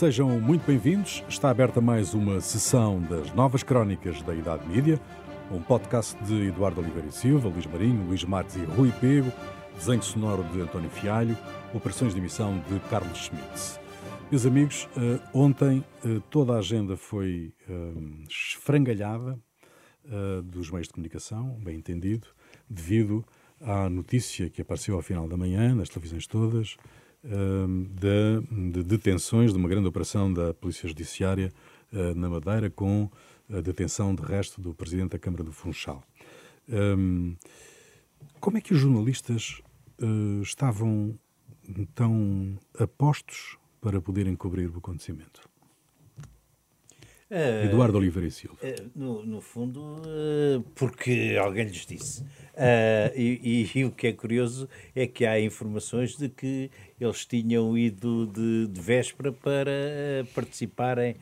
Sejam muito bem-vindos. Está aberta mais uma sessão das Novas Crónicas da Idade Mídia, um podcast de Eduardo Oliveira e Silva, Luís Marinho, Luís Marques e Rui Pego, desenho sonoro de António Fialho, operações de emissão de Carlos Schmitz. Meus amigos, eh, ontem eh, toda a agenda foi eh, esfrangalhada dos meios de comunicação, bem entendido, devido à notícia que apareceu ao final da manhã nas televisões todas de, de, detenções, de uma grande operação da Polícia Judiciária na Madeira, com a detenção de resto do Presidente da Câmara do Funchal. Como é que os jornalistas estavam tão apostos para poderem cobrir o acontecimento? Uh, Eduardo Oliveira e Silva. Uh, no, no, fundo, uh, porque alguém lhes disse. E, e, e, o que é curioso é que há informações de que eles tinham ido de, de véspera para participarem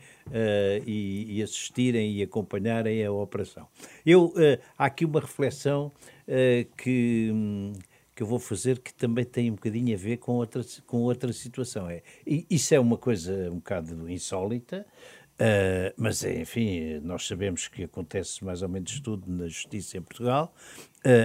e, e, assistirem e acompanharem a operação. Eu, há aqui uma reflexão que. Que eu vou fazer que também tem um bocadinho a ver com outra, com outra situação. É, isso é uma coisa um bocado insólita, Uh, mas, enfim, nós sabemos que acontece mais ou menos tudo na justiça em Portugal,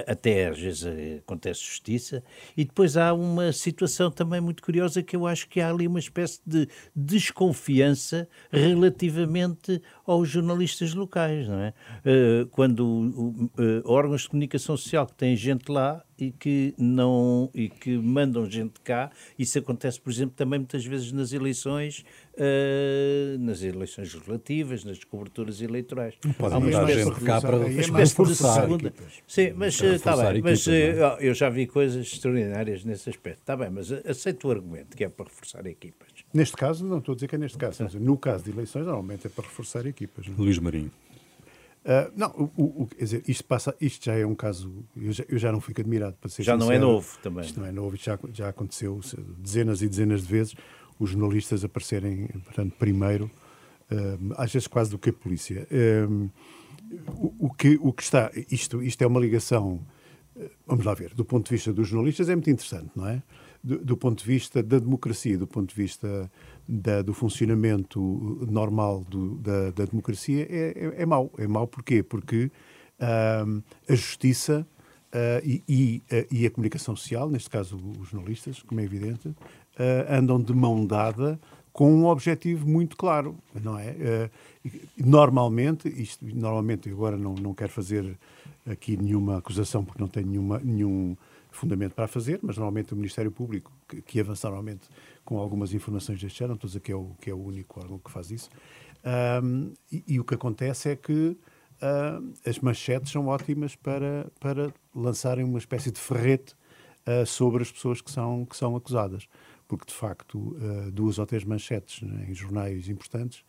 até às vezes acontece justiça, e depois há uma situação também muito curiosa que eu acho que há ali uma espécie de desconfiança relativamente aos jornalistas locais, não é? Uh, quando órgãos de comunicação social que têm gente lá e que não e que mandam gente cá, isso acontece, por exemplo, também muitas vezes nas eleições nas eleições legislativas, nas coberturas eleitorais. Pode mandar gente cá para, uma espécie de segunda. Sim, mas está bem, mas uh, eu já vi coisas extraordinárias nesse aspecto. Está bem, mas aceito o argumento que é para reforçar equipas. Neste caso, não estou a dizer que é neste caso, mas no caso de eleições, normalmente é para reforçar equipas. Não? Luís Marinho. Uh, não, o, o, quer dizer, isto, passa, isto já é um caso. Eu já, eu já não fico admirado para ser Já sincero. não é novo também. Isto não é novo, isto já, já aconteceu dezenas e dezenas de vezes os jornalistas aparecerem, portanto, primeiro, uh, às vezes quase do que a polícia. Uh, o, o, que, o que está, isto, isto é uma ligação, uh, vamos lá ver, do ponto de vista dos jornalistas é muito interessante, não é? Do, do ponto de vista da democracia, do ponto de vista da, do funcionamento normal do, da, da, democracia, é, é, é mau. É mau porquê? Porque a justiça Uh, e, e, uh, e, a comunicação social, neste caso os jornalistas, como é evidente, uh, andam de mão dada com um objetivo muito claro, não é? Uh, normalmente, isto, normalmente, agora não, não quero fazer aqui nenhuma acusação porque não tenho nenhuma, nenhum fundamento para fazer, mas normalmente o Ministério Público, que, que avança normalmente com algumas informações deste género, estou a dizer que é o, que é o único órgão que faz isso, um, e, e, o que acontece é que uh, as manchetes são ótimas para, para lançarem uma espécie de ferrete uh, sobre as pessoas que são, que são acusadas porque de facto uh, duas ou três manchetes né, em jornais importantes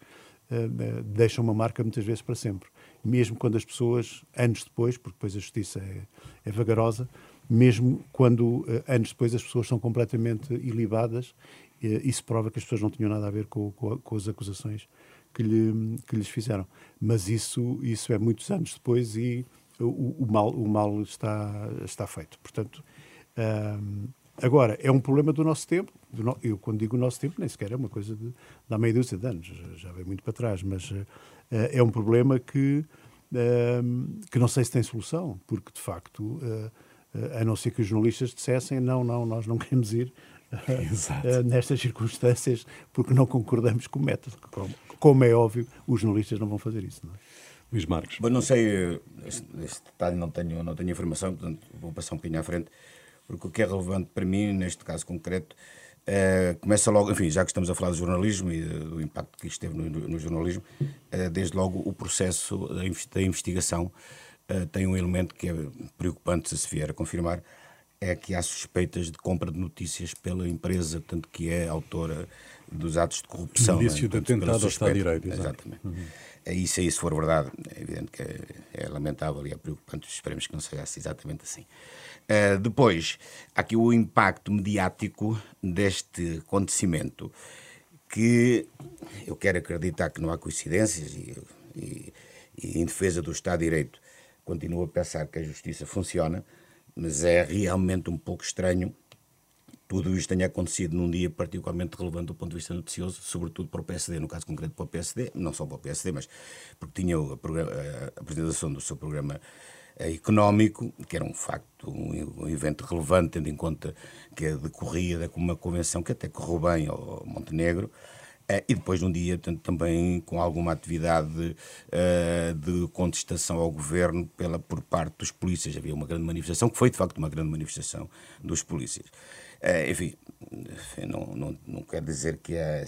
uh, deixam uma marca muitas vezes para sempre. Mesmo quando as pessoas, anos depois, porque depois a justiça é, é vagarosa, mesmo quando anos depois as pessoas são completamente ilibadas, isso prova que as pessoas não tinham nada a ver com, com, com as acusações que, lhe, que lhes fizeram. Mas isso, isso é muitos anos depois e o, o mal, o mal está, está feito. Portanto, Agora, é um problema do nosso tempo. Do no... Eu, quando digo nosso tempo, nem sequer é uma coisa de, da meia dúzia de anos, já vem muito para trás, mas uh, é um problema que, uh, que não sei se tem solução, porque, de facto, uh, a não ser que os jornalistas dissessem não, não, nós não queremos ir nestas circunstâncias porque não concordamos com o método. Como, como, é óbvio, os jornalistas não vão fazer isso. Não é? Luís Marques. Bom, não sei, esse detalhe não tenho, não tenho informação, portanto vou passar um bocadinho à frente porque o que é relevante para mim, neste caso concreto, é, começa logo, enfim, já que estamos a falar de jornalismo e do impacto que isto teve no, no jornalismo, é, desde logo o processo da investigação tem um elemento que é preocupante, se se vier a confirmar, é que há suspeitas de compra de notícias pela empresa, tanto que é autora dos atos de corrupção. Indício né? de atentado ao Estado de Direito. Exatamente. Uhum. Isso aí, se for verdade, é evidente que é, é lamentável e é preocupante, esperemos que não seja assim, exatamente assim. Uh, depois, há aqui o impacto mediático deste acontecimento. que eu quero acreditar que não há coincidências e, e, e em defesa do Estado de Direito continuo a pensar que a justiça funciona, mas é realmente um pouco estranho tudo isto tenha acontecido num dia particularmente relevante do ponto de vista noticioso, sobretudo para o PSD, no caso concreto para o PSD, não só para o PSD, mas porque tinha a, apresentação do seu programa eh, económico, que era um facto, um, evento relevante, tendo em conta que decorria com uma convenção que até correu bem ao Montenegro, Uh, e depois de um dia portanto, também com alguma atividade uh, de contestação ao governo pela, por parte dos polícias. Havia uma grande manifestação, que foi de facto uma grande manifestação dos polícias. Uh, enfim, não, não, não quer dizer que, é,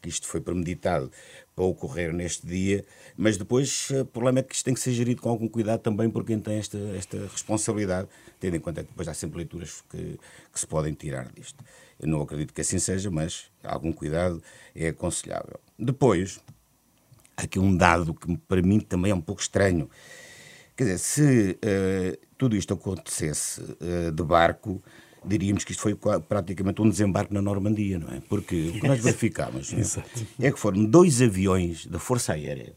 que isto foi premeditado para ocorrer neste dia, mas depois o problema é que isto tem que ser gerido com algum cuidado também por quem tem esta, esta responsabilidade, tendo em conta que depois há sempre leituras que, que se podem tirar disto. Eu não acredito que assim seja, mas algum cuidado é aconselhável. Depois, aqui um dado que para mim também é um pouco estranho. Quer dizer, se uh, tudo isto acontecesse uh, de barco, diríamos que isto foi praticamente um desembarque na Normandia, não é? Porque o que nós verificámos é? é que foram dois aviões da Força Aérea,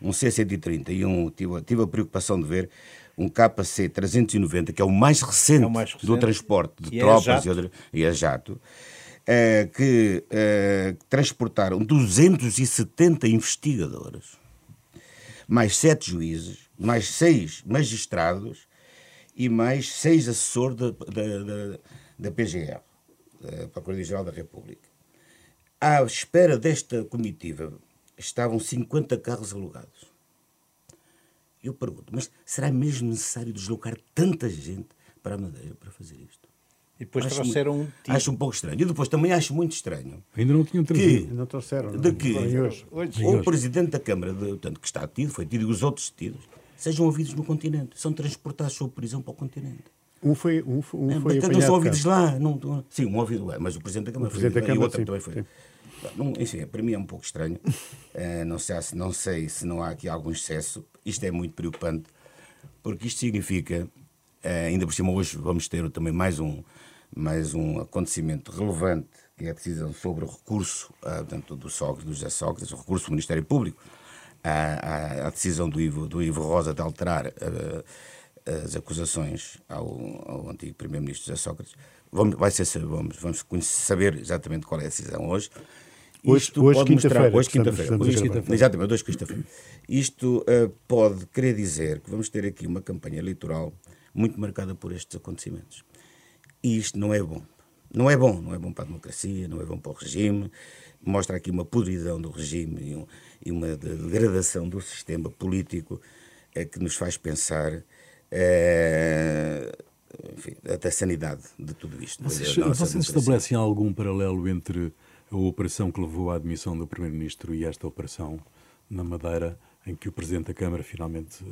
um C-130 e um, tive, tive a preocupação de ver, um KC-390, que é o mais recente, é o mais recente do transporte de e é tropas é e, a jato, é, que transportaram 270 investigadores, mais sete juízes, mais seis magistrados e mais seis assessores da, da, da, da PGR, da Procuradoria-Geral da República. À espera desta comitiva estavam 50 carros alugados. Eu pergunto, mas será mesmo necessário deslocar tanta gente para a Madeira para fazer isto? E depois acho trouxeram um tipo. Acho um pouco estranho. E depois também acho muito estranho. Ainda não tinham trazido. Que, não trouxeram. De que hoje. o Presidente da Câmara, de, portanto, que está detido, foi tido, e os outros detidos, sejam ouvidos no continente. São transportados sob prisão para o continente. Um foi, um, um é, foi não são ouvidos lá. Não, sim, um ouvido, mas o Presidente da Câmara o foi. Presidente da Câmara, e o outro sim, também foi. Sim. Não, enfim, para mim é um pouco estranho. Uh, não, sei, não sei se não há aqui algum excesso. Isto é muito preocupante, porque isto significa, uh, ainda por cima hoje vamos ter também mais um, mais um acontecimento relevante, que é a decisão sobre o recurso uh, portanto, do Sócrates, do José Sócrates, o recurso do Ministério Público, à, à, decisão do Ivo, do Ivo Rosa de alterar uh, as acusações ao, ao antigo Primeiro-Ministro José Sócrates. Vamos, vai ser, vamos, vamos saber exatamente qual é a decisão hoje. Hoje, hoje quinta-feira. Hoje, quinta-feira. Quinta exatamente, hoje, quinta-feira. Isto uh, pode querer dizer que vamos ter aqui uma campanha eleitoral muito marcada por estes acontecimentos. E isto não é bom. Não é bom. Não é bom para a democracia, não é bom para o regime. Mostra aqui uma podridão do regime e, um, e uma degradação do sistema político é, que nos faz pensar. É, enfim, até a sanidade de tudo isto. Vocês, vocês estabelecem algum paralelo entre a operação que levou à admissão do Primeiro-Ministro e esta operação na Madeira, em que o Presidente da Câmara finalmente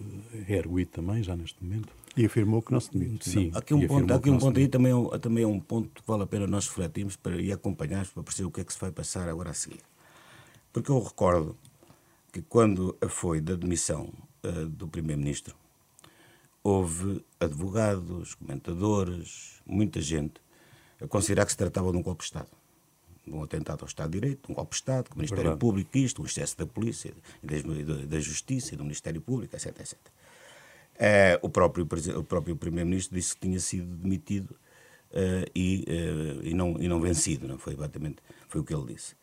é erguido também, já neste momento? E afirmou que não se demite. Sim. Aqui um ponto, aqui um ponto aí também, é também é um ponto que vale a pena nós refletirmos para, e acompanharmos para perceber o que é que se vai passar agora a seguir. Porque eu recordo que quando foi da demissão uh, do Primeiro-Ministro, houve advogados, comentadores, muita gente a considerar que se tratava de um golpe de Estado um atentado ao Estado de Direito, um golpe de Estado, com o Ministério Verdade. Público, isto, o excesso da Polícia, da, da Justiça e do Ministério Público, etc. etc. Uh, o próprio, o próprio Primeiro-Ministro disse que tinha sido demitido uh, e, uh, e, não, e não vencido, não foi exatamente foi o que ele disse.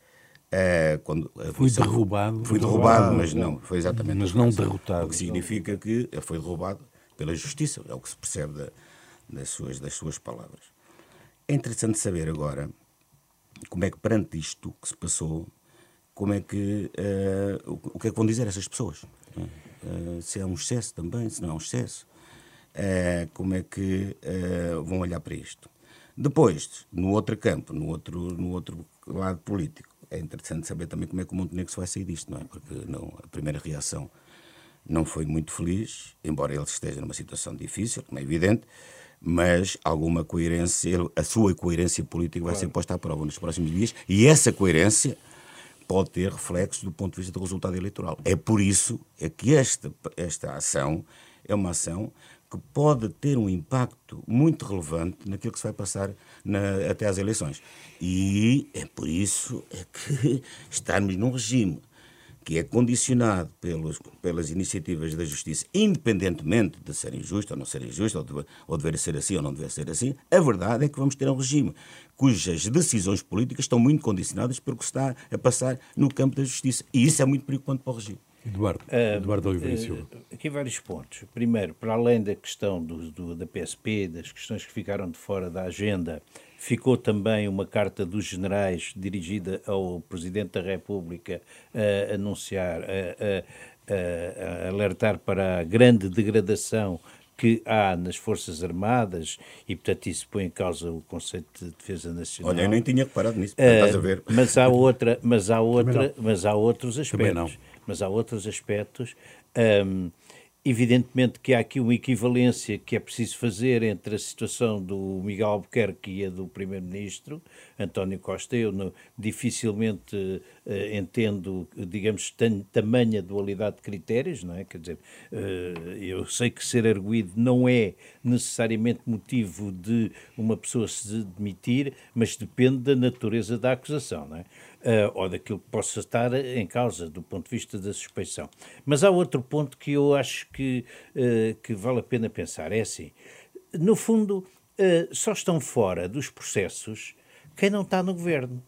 Quando, foi derrubado. Foi derrubado, mas não, foi exatamente. Mas não derrotado. O que significa que foi derrubado pela Justiça, é o que se percebe da, das, suas, das suas palavras. É interessante saber agora como é que perante isto que se passou, como é que uh, o, que é que vão dizer essas pessoas? Uh, se é um excesso também, se não é um excesso, uh, como é que vão olhar para isto? Depois, no outro campo, no outro, no outro lado político, é interessante saber também como é que o Montenegro se vai sair disto, não é? Porque não, a primeira reação não foi muito feliz, embora ele esteja numa situação difícil, como é evidente, mas alguma coerência, a sua coerência política vai claro. ser posta à prova nos próximos dias e essa coerência pode ter reflexos do ponto de vista do resultado eleitoral. É por isso é que esta, esta ação é uma ação que pode ter um impacto muito relevante naquilo que se vai passar na, até às eleições. E é por isso é que estamos num regime que é condicionado pelos, pelas iniciativas da justiça, independentemente de serem justas ou não serem justas, ou, de, ou dever ser assim ou não dever ser assim, a verdade é que vamos ter um regime cujas decisões políticas estão muito condicionadas pelo que está a passar no campo da justiça. E isso é muito preocupante para o regime. Eduardo, uh, Eduardo Oliveira Silva. Uh, aqui vários pontos. Primeiro, para além da questão do, do, da PSP, das questões que ficaram de fora da agenda, ficou também uma carta dos generais dirigida ao Presidente da República a anunciar, a, a, a alertar para a grande degradação que há nas Forças Armadas e, portanto, isso põe em causa o conceito de defesa nacional. Olha, eu nem tinha reparado nisso, uh, estás a ver. Mas há outra, mas há outra, mas há outros aspectos. Mas há outros aspectos. Um, Evidentemente que há aqui uma equivalência que é preciso fazer entre a situação do Miguel Albuquerque e a do Primeiro-Ministro, António Costa. Eu dificilmente uh, entendo, digamos, tamanha dualidade de critérios, não é? Quer dizer, uh, eu sei que ser arguído não é necessariamente motivo de uma pessoa se demitir, mas depende da natureza da acusação, não é? Uh, ou daquilo que possa estar em causa do ponto de vista da suspeição. Mas há outro ponto que eu acho que, uh, que vale a pena pensar. É assim, no fundo, uh, só estão fora dos processos quem não está no governo.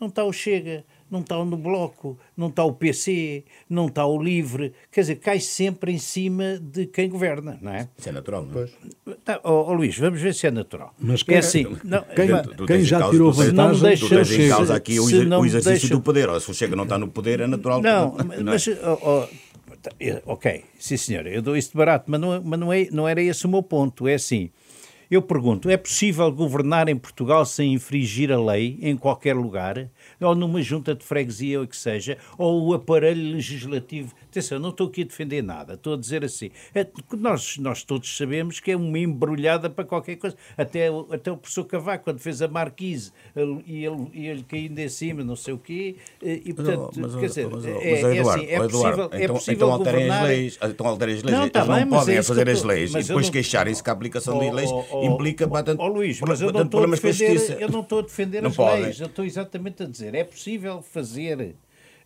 Não está o Chega, não está no Bloco, não está o PC, não está o Livre, quer dizer, cai sempre em cima de quem governa, não é? Isso é natural, não é? Tá, oh, oh, Luís, vamos ver se é natural. Mas quem, é assim, não, quem, tu, tu quem já causa, tirou vantagem... Não deixa, tu em causa aqui o, o exercício deixa... do poder, ou se o Chega não está no poder, é natural. Não, não mas... É? Oh, oh, tá, ok, sim senhora, eu dou isso de barato, mas, não, mas não, é, não era esse o meu ponto, é assim... Eu pergunto, é possível governar em Portugal sem infringir a lei em qualquer lugar? ou numa junta de freguesia ou o que seja, ou o aparelho legislativo. Atenção, não estou aqui a defender nada, estou a dizer assim. É, nós, nós todos sabemos que é uma embrulhada para qualquer coisa. Até, até o professor Cavaco, quando fez a Marquise, e ele, ele caindo em cima, não sei o quê, e portanto, mas, quer dizer, mas, é, mas, é, Eduardo, assim, é possível, então, é possível então alterem governar... as leis, então alterem as leis, não, tá eles bem, não podem é fazer as leis e depois não... queixarem-se que a aplicação oh, de leis oh, oh, implica bastante, oh, Luís, mas eu não, estou a defender, eu não estou a defender as leis, eu estou exatamente a dizer, é possível fazer.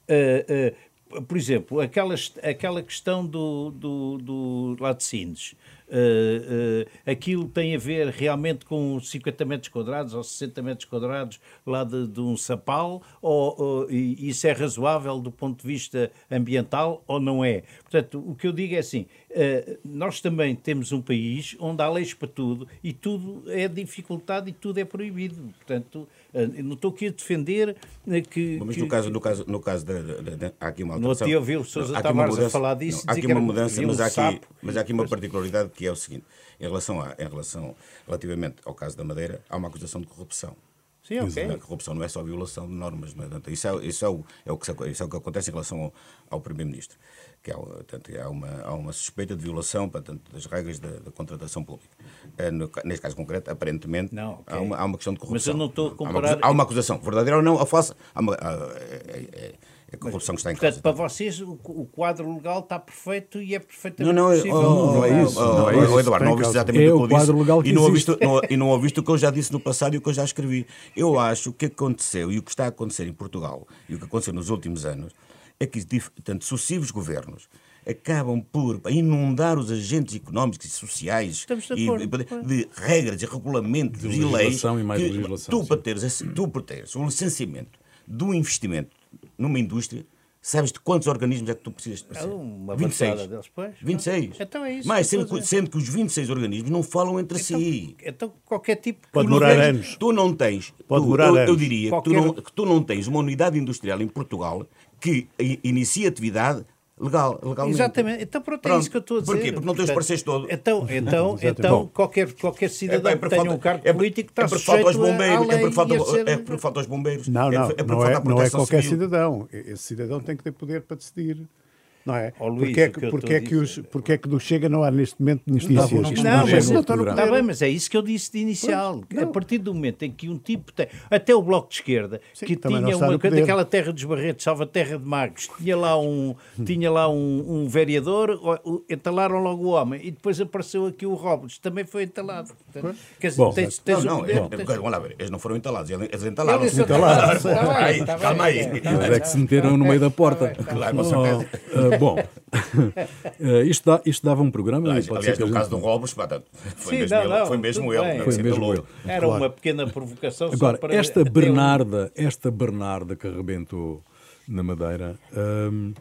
Uh, uh, por exemplo, aquela, aquela questão do, do, do laticínios. Uh, uh, aquilo tem a ver realmente com 50 metros quadrados ou 60 metros quadrados lá de, de um sapal, ou, ou isso é razoável do ponto de vista ambiental ou não é? Portanto, o que eu digo é assim: uh, nós também temos um país onde há leis para tudo e tudo é dificultado e tudo é proibido. Portanto, não estou aqui a defender que. Mas que, no caso, no caso, no caso de, de, de, há aqui uma alteração. No dia ouviu o Sousa Tavares a falar disso. Não, há aqui uma mudança, mas há aqui, mas há aqui uma particularidade que é o seguinte: em relação, a, em relação relativamente ao caso da Madeira, há uma acusação de corrupção. Sim, ok. A corrupção não é só violação de normas, mas isso é, isso é, o, é, o, que, isso é o que acontece em relação ao, ao Primeiro-Ministro. Que há, portanto, há, uma, há uma suspeita de violação portanto, das regras da, da contratação pública. É, no, neste caso concreto, aparentemente, não, okay. há, uma, há uma questão de corrupção. Mas eu não estou a comparar... Há uma, há uma acusação, verdadeira ou não, a falsa. Há uma, é, é, a corrupção que está em Portanto, para vocês o, o, quadro legal está perfeito e é perfeitamente não, não, possível. Oh, não, é isso. Oh, não é isso. Eduardo, não ouviste exatamente é o que eu disse. Legal que e, não ouviste, não, e não ouviste o que eu já disse no passado e o que eu já escrevi. Eu acho que o que aconteceu e o que está a acontecer em Portugal e o que aconteceu nos últimos anos é que tanto sucessivos governos acabam por inundar os agentes económicos e sociais de, e, de, regras e regulamentos de e leis e mais que tu, para teres, tu para teres o licenciamento do investimento numa indústria, sabes de quantos organismos é que tu precisas de Uma 26. Deles, pois. 26. Então é isso. Mas sendo, sendo, que os 26 organismos não falam entre então, si. Então qualquer tipo... Pode demorar anos. Tu não tens... Pode tu, demorar eu, anos. Eu diria qualquer... que, tu não, que tu não tens uma unidade industrial em Portugal que inicia atividade Legal, legalmente. Exatamente. Então pronto, pronto, é isso que eu estou a dizer. Porquê? Porque não tens os parceiros todos. Então, então, então qualquer, qualquer cidadão é, é que tenha falta, um cargo é, político está é porque falta aos bombeiros, é porque falta, ser... é porque falta aos bombeiros. Não, não, é, é não, é, não é qualquer civil. cidadão. Esse cidadão tem que ter poder para decidir. Não é? Ó, Luís, porque é que que, porque é que, os, dizer- porque é que do Chega não há neste momento ministícias? Não, não, Não, é mas no não está no. Está bem, mas é isso que eu disse de inicial. Pois, a partir do momento em que um tipo tem. Até o Bloco de Esquerda, Sim, que tinha uma daquela terra dos Barretos, salva terra de Magos, tinha lá um, tinha lá um, um vereador, o- o- entalaram logo o homem. E depois apareceu aqui o Robles, também foi entalado. Portanto, Quer dizer, Bom, tens, tens Não, não, o é, poder, é, tens- vamos lá ver, eles não foram entalados, eles entalaram. Eles Entalaram. Está bem. calma aí. Eles é que se meteram no meio da porta. Claro, Oh, bom, ah, isto, dá- isto dava um programa. e Aliás, no caso do tá, foi Sim, mesmo não, ele, não, foi mesmo ele. bem. não Foi se mesmo ele. Era uma pequena provocação só Agora, para. esta até um- Bernarda, esta Bernarda que arrebentou na Madeira, hum,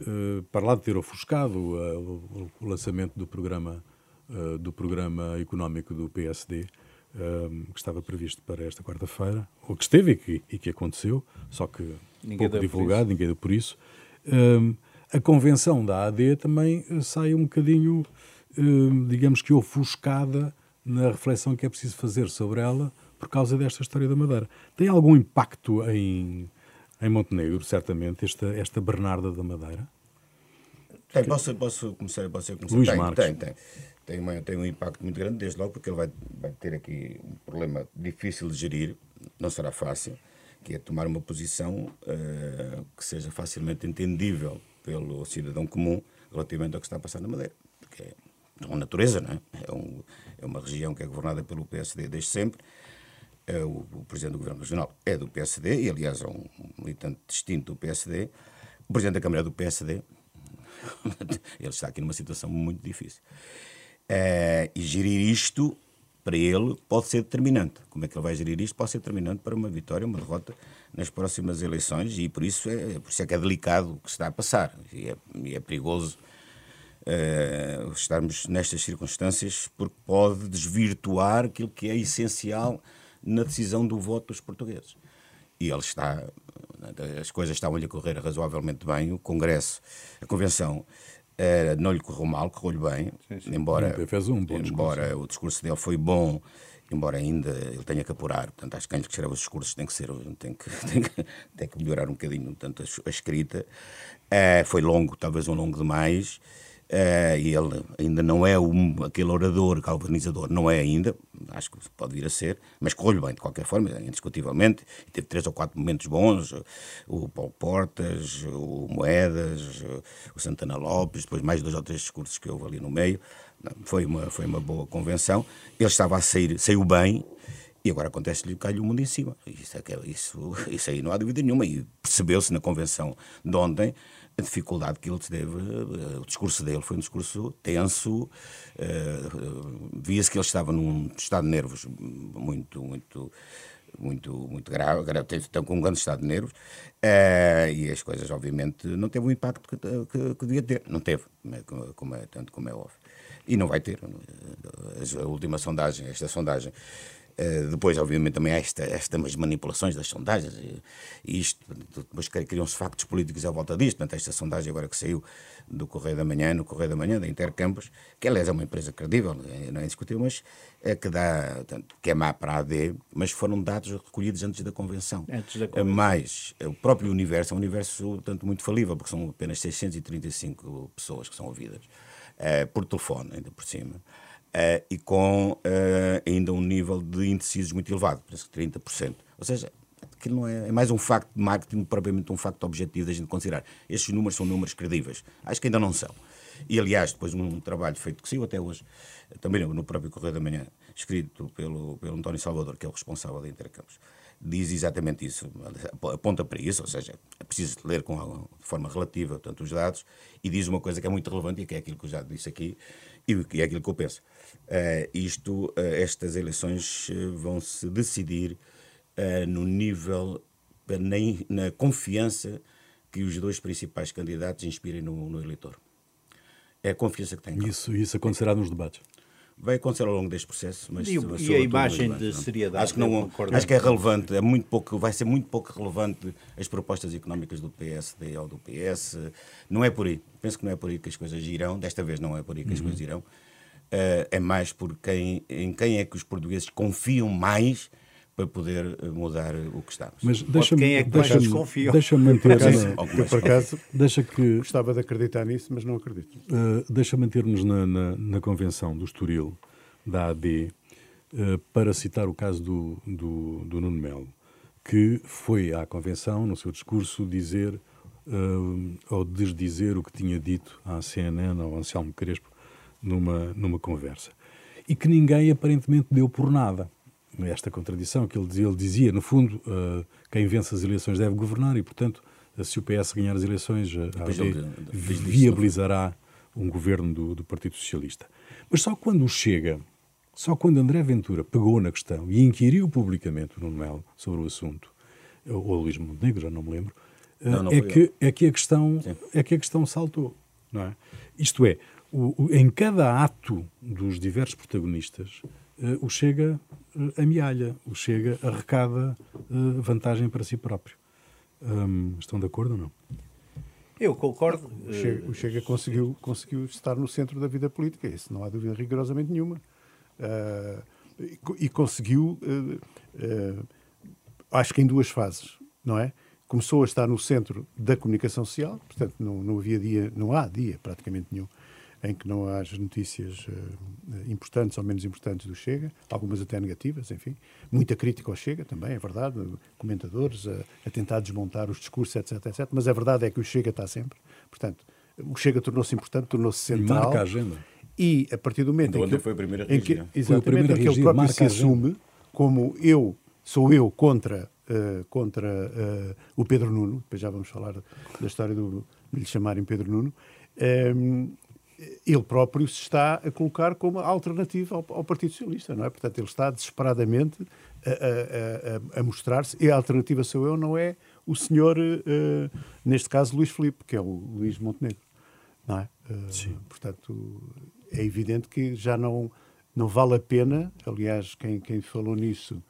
eh, para lá de ter ofuscado eh, o, o lançamento do programa, eh, do programa económico do PSD, hum, que estava previsto para esta quarta-feira, ou que esteve e que, e que aconteceu, só que Ninguém pouco divulgado, ninguém deu por isso. Hum, a convenção da AD também eh, sai um bocadinho, hum, digamos que ofuscada na reflexão que é preciso fazer sobre ela por causa desta história da Madeira. Tem algum impacto em, em Montenegro, certamente, esta, esta Bernarda da Madeira? Tem, posso, posso começar? Posso começar? Luís tem, Marques. tem, tem. Tem, uma- tem um impacto muito grande, desde logo, porque ele vai, vai ter aqui um problema difícil de gerir, não será fácil, que é tomar uma posição eh, que seja facilmente entendível pelo cidadão comum relativamente ao que está a passar na Madeira. Porque é uma natureza, não é? É, um- é uma região que é governada pelo PSD desde sempre. É o, o presidente do governo regional é do PSD, e aliás é um militante distinto do PSD. O presidente da Câmara é do PSD, ele está aqui numa situação muito difícil. Eh, e gerir isto, para ele, pode ser determinante. Como é que ele vai gerir isto? Pode ser determinante para uma vitória, uma derrota nas próximas eleições, e por isso é, por isso é que é delicado o que se está a passar. E é, e é perigoso eh, estarmos nestas circunstâncias, porque pode desvirtuar aquilo que é essencial na decisão do voto dos portugueses. E ele está, as coisas estavam-lhe a correr razoavelmente bem, o Congresso, a Convenção, não lhe correu mal, correu-lhe bem, embora, Ele fez um bom discurso. embora o discurso dele foi bom, embora ainda ele tenha que apurar, portanto, acho que quem lhe escreve os discursos tem que ser, tem que, tem que, tem que melhorar um bocadinho tanto a, a escrita. Eh, foi longo, talvez um longo demais, eh, e ele ainda não é um, aquele orador galvanizador, não é ainda, acho que pode vir a ser, mas correu-lhe bem de qualquer forma, indiscutivelmente, teve três ou quatro momentos bons, o Paulo Portas, o Moedas, o Santana Lopes, depois mais dois ou três discursos que houve ali no meio, foi uma, foi uma boa convenção, ele estava a sair, saiu bem, e agora acontece-lhe cai o mundo em cima. Isso, é que- isso, isso aí não há dúvida nenhuma. E percebeu-se na convenção de ontem a dificuldade que ele teve. eh, O discurso dele foi um discurso tenso. eh, Via-se que ele estava num estado de nervos muito, muito, muito, muito grave. gra- teve- Estão com um grande estado de nervos. eh, E as coisas, obviamente, não teve o impacto que, que, que devia ter. Não teve, né, como é, tanto como é óbvio. E não vai ter. A última sondagem, esta sondagem. Eh, depois, obviamente, também há esta, estas manipulações das sondagens e, e isto, depois cri- criam-se factos políticos à volta disto. Portanto, esta sondagem agora que saiu do Correio da Manhã, no Correio da Manhã, da Intercampos, que aliás é uma empresa credível, não é discutível, mas é que dá, portanto, que é má para a AD, mas foram dados recolhidos antes da convenção. Antes da Eh, convenção. Mas eh, o próprio universo é um universo, portanto, muito falível, porque são apenas 635 pessoas que são ouvidas, eh, por telefone, ainda por cima. Eh, e com eh, ainda um nível de indecisos muito elevado, parece que 30%. Ou seja, aquilo não é, é mais um facto de marketing, propriamente um facto objetivo da gente considerar. Estes números são números credíveis. Acho que ainda não são. E, aliás, depois um trabalho feito que saiu até hoje, também no próprio Correio da Manhã, escrito pelo, pelo António Salvador, que é o responsável da Intercampos, diz exatamente isso, aponta para isso, ou seja, é preciso ler com, de forma relativa portanto, os dados, e diz uma coisa que é muito relevante e que é aquilo que eu já disse aqui, e que é aquilo que eu penso. Eh, isto, eh, estas eleições eh, vão se decidir eh, no nível, eh, na, confiança que os dois principais candidatos inspirem no, no eleitor. É a confiança que têm. Isso, isso acontecerá nos debates. Vai acontecer ao longo deste processo, mas E mas e a imagem de seriedade, Acho que não, acho que é relevante, é muito pouco, vai ser muito pouco relevante as propostas económicas do PSD ou do PS. Não é por aí. Penso que não é por aí que as coisas irão. Desta vez não é por aí que as coisas irão. Eh, é mais por quem, em quem é que os portugueses confiam mais para poder mudar o que estamos. Mas deixa-me quem é que deixa mais desconfia? deixa manter Eu, por acaso, deixa que gostava de acreditar nisso, mas não acredito. Uh, deixa manter-nos na, na, na convenção do Estoril, da AD, uh, para citar o caso do, do, do Nuno Melo, que foi à convenção, no seu discurso, dizer uh, ou desdizer o que tinha dito à CNN, ao Anselmo Crespo, numa, numa conversa. E que ninguém aparentemente deu por nada. Esta contradição que ele dizia, ele dizia no fundo, uh, quem vence as eleições deve governar e, portanto, se o PS ganhar as eleições, a Depois AD disso, viabilizará um governo do, do Partido Socialista. Mas só quando Chega, só quando André Ventura pegou na questão e inquiriu publicamente o Nuno Melo sobre o assunto, ou Luís Montenegro, já não me lembro, Não, não é, que, é, que a questão, Sim. é que a questão saltou. Não é? Isto é, o- o- em cada ato dos diversos protagonistas, eh, o Chega eh, amealha, o Chega arrecada eh, vantagem para si próprio. Hum, estão de acordo ou não? Eu concordo. O Chega, o Chega conseguiu, conseguiu estar no centro da vida política, isso não há dúvida rigorosamente nenhuma. Ah, e, e conseguiu, ah, ah, acho que em duas fases, não é? Começou a estar no centro da comunicação social, portanto não, não havia dia, não há dia praticamente nenhum em que não haja notícias ah, importantes ou menos importantes do Chega, algumas até negativas, enfim. Muita crítica ao Chega também, é verdade, comentadores a, a tentar desmontar os discursos, etc, etc. Mas a verdade é que o Chega está sempre. Portanto, o Chega tornou-se importante, tornou-se E central. marca a agenda. E a partir do momento Então, em que, foi a primeira em que, reagir. Foi a exatamente, primeira em que ele próprio se assume como eu sou eu contra eh, contra eh, o Pedro Nuno, depois já vamos falar da história do, de lhe chamarem Pedro Nuno, ehm, ele próprio se está a colocar como alternativa ao, ao Partido Socialista, não é? Portanto, ele está desesperadamente a, a- a- a mostrar-se, e a alternativa sou eu, não é o senhor, eh, neste caso, Luís Filipe, que é o Luís Montenegro, não é? Eh, Portanto, é evidente que já não, não vale a pena, aliás, quem, quem falou nisso,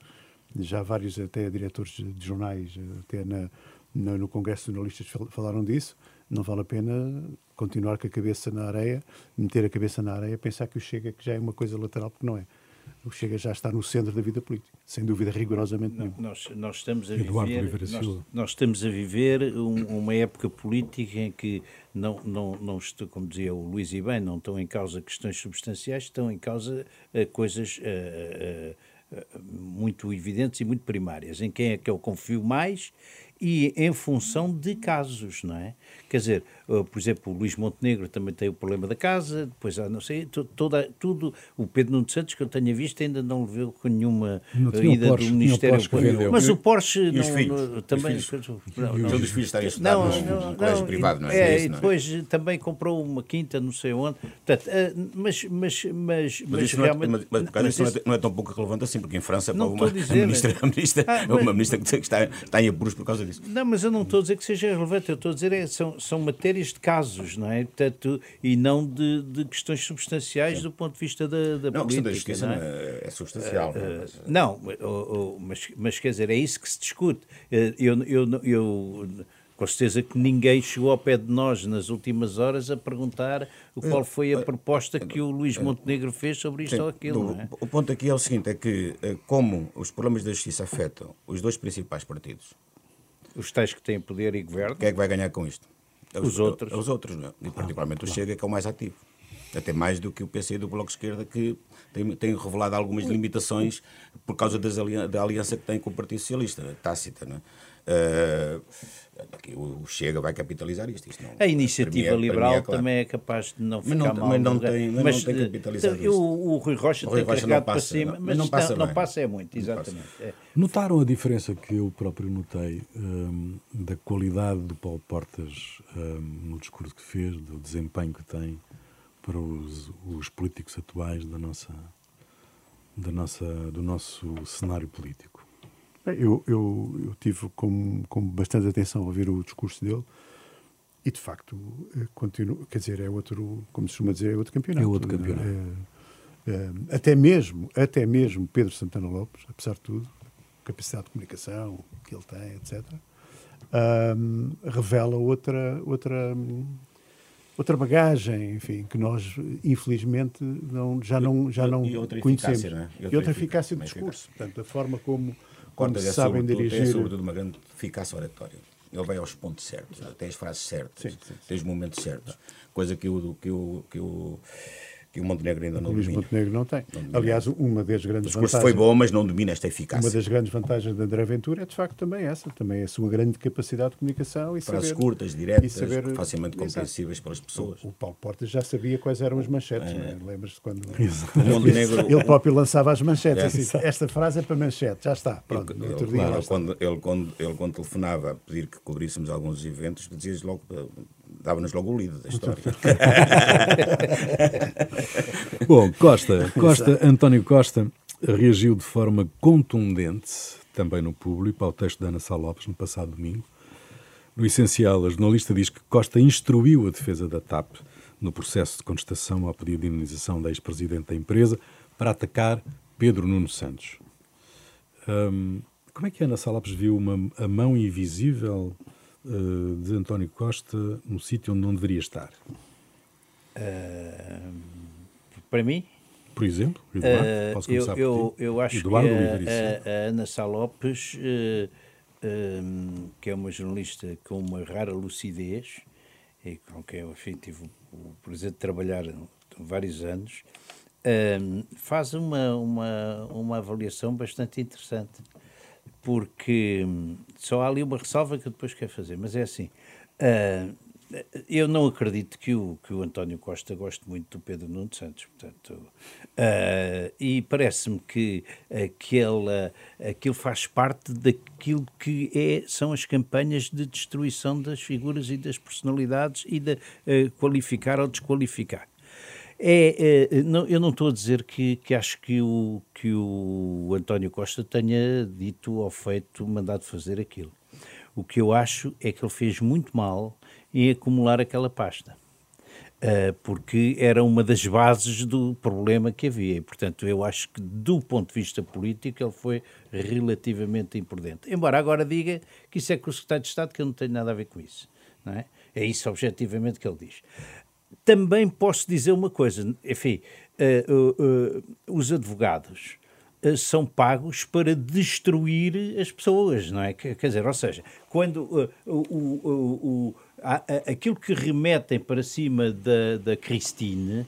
já vários até diretores de jornais, até na, na- no Congresso de Jornalistas fal- falaram disso, não vale a pena continuar com a cabeça na areia, meter a cabeça na areia, pensar que o Chega que já é uma coisa lateral, porque não é. O Chega já está no centro da vida política, sem dúvida, rigorosamente Não, nós, nós estamos a Eduardo viver, Oliveira nós, Silva. nós estamos a viver um- uma época política em que não, não, não estou, como dizia o Luís e bem, não estão em causa questões substanciais, estão em causa eh, coisas eh, eh, muito evidentes e muito primárias, em quem é que eu confio mais e em função de casos, não é? Quer dizer, eh, por exemplo, o Luís Montenegro também tem o problema da casa, depois há, não sei, to- toda, tudo, o Pedro Nuno Santos que eu tenha visto ainda não leveu com nenhuma Não, eh, ida Porsche, do tinha o Ministério Público. Mas o Porsche E os não- filhos? não- Os também filhos? não, não, Todos os filhos estarem não, no, não, no colégio não, privado, não é? É, isso, e não é? depois eh, também comprou uma quinta, não sei onde. Portanto, mas, mas, mas, Mas, mas isso não é, realmente. mas, mas por causa mas disso não é, isso- não é tão pouco relevante assim, porque em França Não uma, dizer, ministra, mas- a ministra, Ah, uma ministra que está, está em apuros por causa disso. Não, mas eu não estou a dizer que seja relevante, eu estou a dizer é, são, são matérias de casos, não é? Portanto, e não de, de questões substanciais do ponto de vista da, da Não, a questão da política. justiça não não é? é, é substancial. não é? Mas, Não, o- o- mas, mas quer dizer, é isso que se discute. Eh, Eu, eu, eu, com certeza que ninguém chegou ao pé de nós nas últimas horas a perguntar qual foi a proposta que o Luís Montenegro fez sobre isto Sim, ou aquilo. do- não é? O ponto aqui é o seguinte: é que, eh, como os problemas da justiça afetam os dois principais partidos, Os tais que têm poder e governo. quem é que vai ganhar com isto? É Os outros. é Os outros, não é? E particularmente o Chega, que é o mais ativo. Até mais do que o PC do Bloco de Esquerda, que tem, tem revelado algumas limitações por causa das da aliança que tem com o Partido Socialista, tácita. Não é? Aqui o o Chega vai capitalizar isto. isto não- A para iniciativa mim é- para liberal é claro. também é capaz de não Mas ficar não- mal. mas não tem- mas não tem eh, capitalizado eu- isto. o Rui Rocha O Rui tem Rocha não carregado para passa, cima, não- mas mas não passa não bem. passa é muito, Não passa. exatamente. É. Notaram a diferença que eu próprio notei hum, da qualidade do Paulo Portas hum, no discurso que fez, do desempenho que tem para os, os políticos atuais da nossa, da nossa, do nosso cenário político? Eu, eu, eu tive com, com bastante atenção a ouvir o discurso dele e, de facto, eh, continuo, quer dizer, é outro, como se costuma dizer, é outro campeonato. É outro campeonato. É, é, até, mesmo, até mesmo Pedro Santana Lopes, apesar de tudo, capacidade de comunicação que ele tem, etc., ahm, revela outra, outra, outra bagagem, enfim, que nós, infelizmente, não, já não, já E- não e outra conhecemos. não é? E E outra outra eficácia, eficácia mais discurso. Portanto, a forma como, quando é sabem sobretudo, dirigir. é sobretudo uma grande eficácia oratória. Ele vai aos pontos certos, tem as frases certas, Sim, sim, tem os momentos certos. Coisa que o, que o, que o, que o Montenegro ainda não O domina. Montenegro não tem. domina. Aliás, uma das O grandes discurso vantagens. foi bom, mas não domina esta Uma eficácia. das grandes vantagens de André Ventura é de facto também essa, também a sua grande capacidade de comunicação e Frases saber, curtas, diretas, saber- facilmente compreensíveis pelas pessoas. O Paulo Portas já sabia quais eram as manchetes, não é? lembras-te quando O Montenegro, ele próprio lançava as manchetes, É. assim, esta frase é para manchete, já está, pronto, ele, outro dia ele, lá está. quando, ele, quando, ele, quando telefonava a pedir que cobríssemos alguns eventos, dizias logo, dava-nos logo o lido da história. Bom, Costa, Costa, António Costa reagiu de forma contundente, também no público, ao texto da Ana Sá Lopes no passado domingo. No essencial, a jornalista diz que Costa instruiu a defesa da TAP no processo de contestação ao pedido de indenização da ex-presidente da empresa para atacar Pedro Nuno Santos. Hum, como é que a Ana Sá Lopes viu uma, a mão invisível eh, de António Costa no sítio onde não deveria estar? Ah, para mim, Por exemplo, Eduardo, ah, posso eu, começar por eu, ti? eu acho Eduardo que a, a, a Ana Sá Lopes, eh, que é uma jornalista com uma rara lucidez, e com quem eu enfim, tive o, o prazer de trabalhar vários anos, faz uma, uma, uma avaliação bastante interessante. Porque hum, só há ali uma ressalva que eu depois quero fazer, mas é assim. ah, eu não acredito que o, que o António Costa goste muito do Pedro Nuno Santos, portanto, ah, e parece-me que aquela, aquilo faz parte daquilo que é, são as campanhas de destruição das figuras e das personalidades e de ah, qualificar ou desqualificar. É, é, não- eu não estou a dizer que, que acho que o, que o António Costa tenha dito ou feito, mandado fazer aquilo. O que eu acho é que ele fez muito mal em acumular aquela pasta. Ah, porque era uma das bases do problema que havia. E, portanto, eu acho que, do ponto de vista político, ele foi relativamente imprudente. Embora agora diga que isso é com o secretário de Estado, que eu não tenho nada a ver com isso. Não é? é isso, objetivamente, que ele diz. Também posso dizer uma coisa, enfim, eh, os advogados eh, são pagos para destruir as pessoas, não é? Quer dizer, ou seja, quando o, o- o- aquilo que remetem para cima da, da Cristine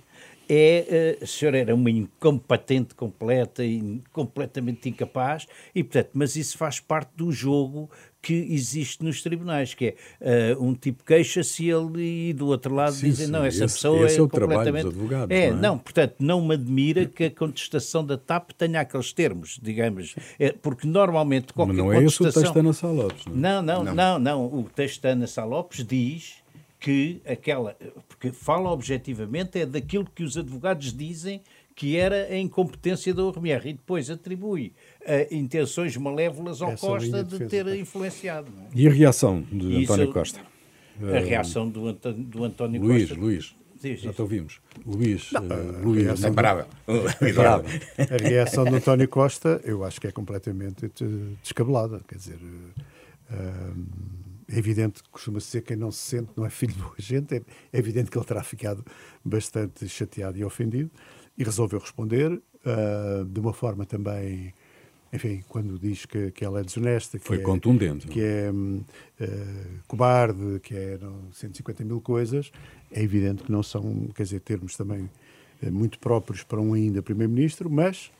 é eh, a senhora era uma incompetente completa e completamente incapaz e portanto mas isso faz parte do jogo que existe nos tribunais que é eh, um tipo queixa-se ele e do outro lado Sim, dizem sim, não essa esse- pessoa esse é, é o trabalho dos completamente advogados, é não é? não portanto não me admira que a contestação da TAP tenha aqueles termos digamos é, porque normalmente qualquer Mas não é esse o contestação texto da Ana Sá Lopes, não é? não, não, não, não, O texto da Ana Sá Lopes diz que aquela. Porque fala objetivamente é daquilo que os advogados dizem que era a incompetência da URMR e depois atribui eh, intenções malévolas ao Essa Costa de ter influenciado. não é? E a reação de Isso- António Costa? A reação do, Anto- do António Luís, Costa. Luís, Diz, já te ouvimos. Luís, eh, Luís, reação não- Imparável. Eduardo. A reação de António Costa, eu acho que é completamente eh, descabelada. Quer dizer, eh, eh, é evidente que costuma ser quem não se sente, não é filho de boa gente, é, é evidente que ele terá ficado bastante chateado e ofendido e resolveu responder eh, de uma forma também, enfim, quando diz que, que ela é desonesta, que Foi é, contundente. que é eh, cobarde, que é não, 150 mil coisas, é evidente que não são, quer dizer, termos também eh, muito próprios para um ainda Primeiro-Ministro, mas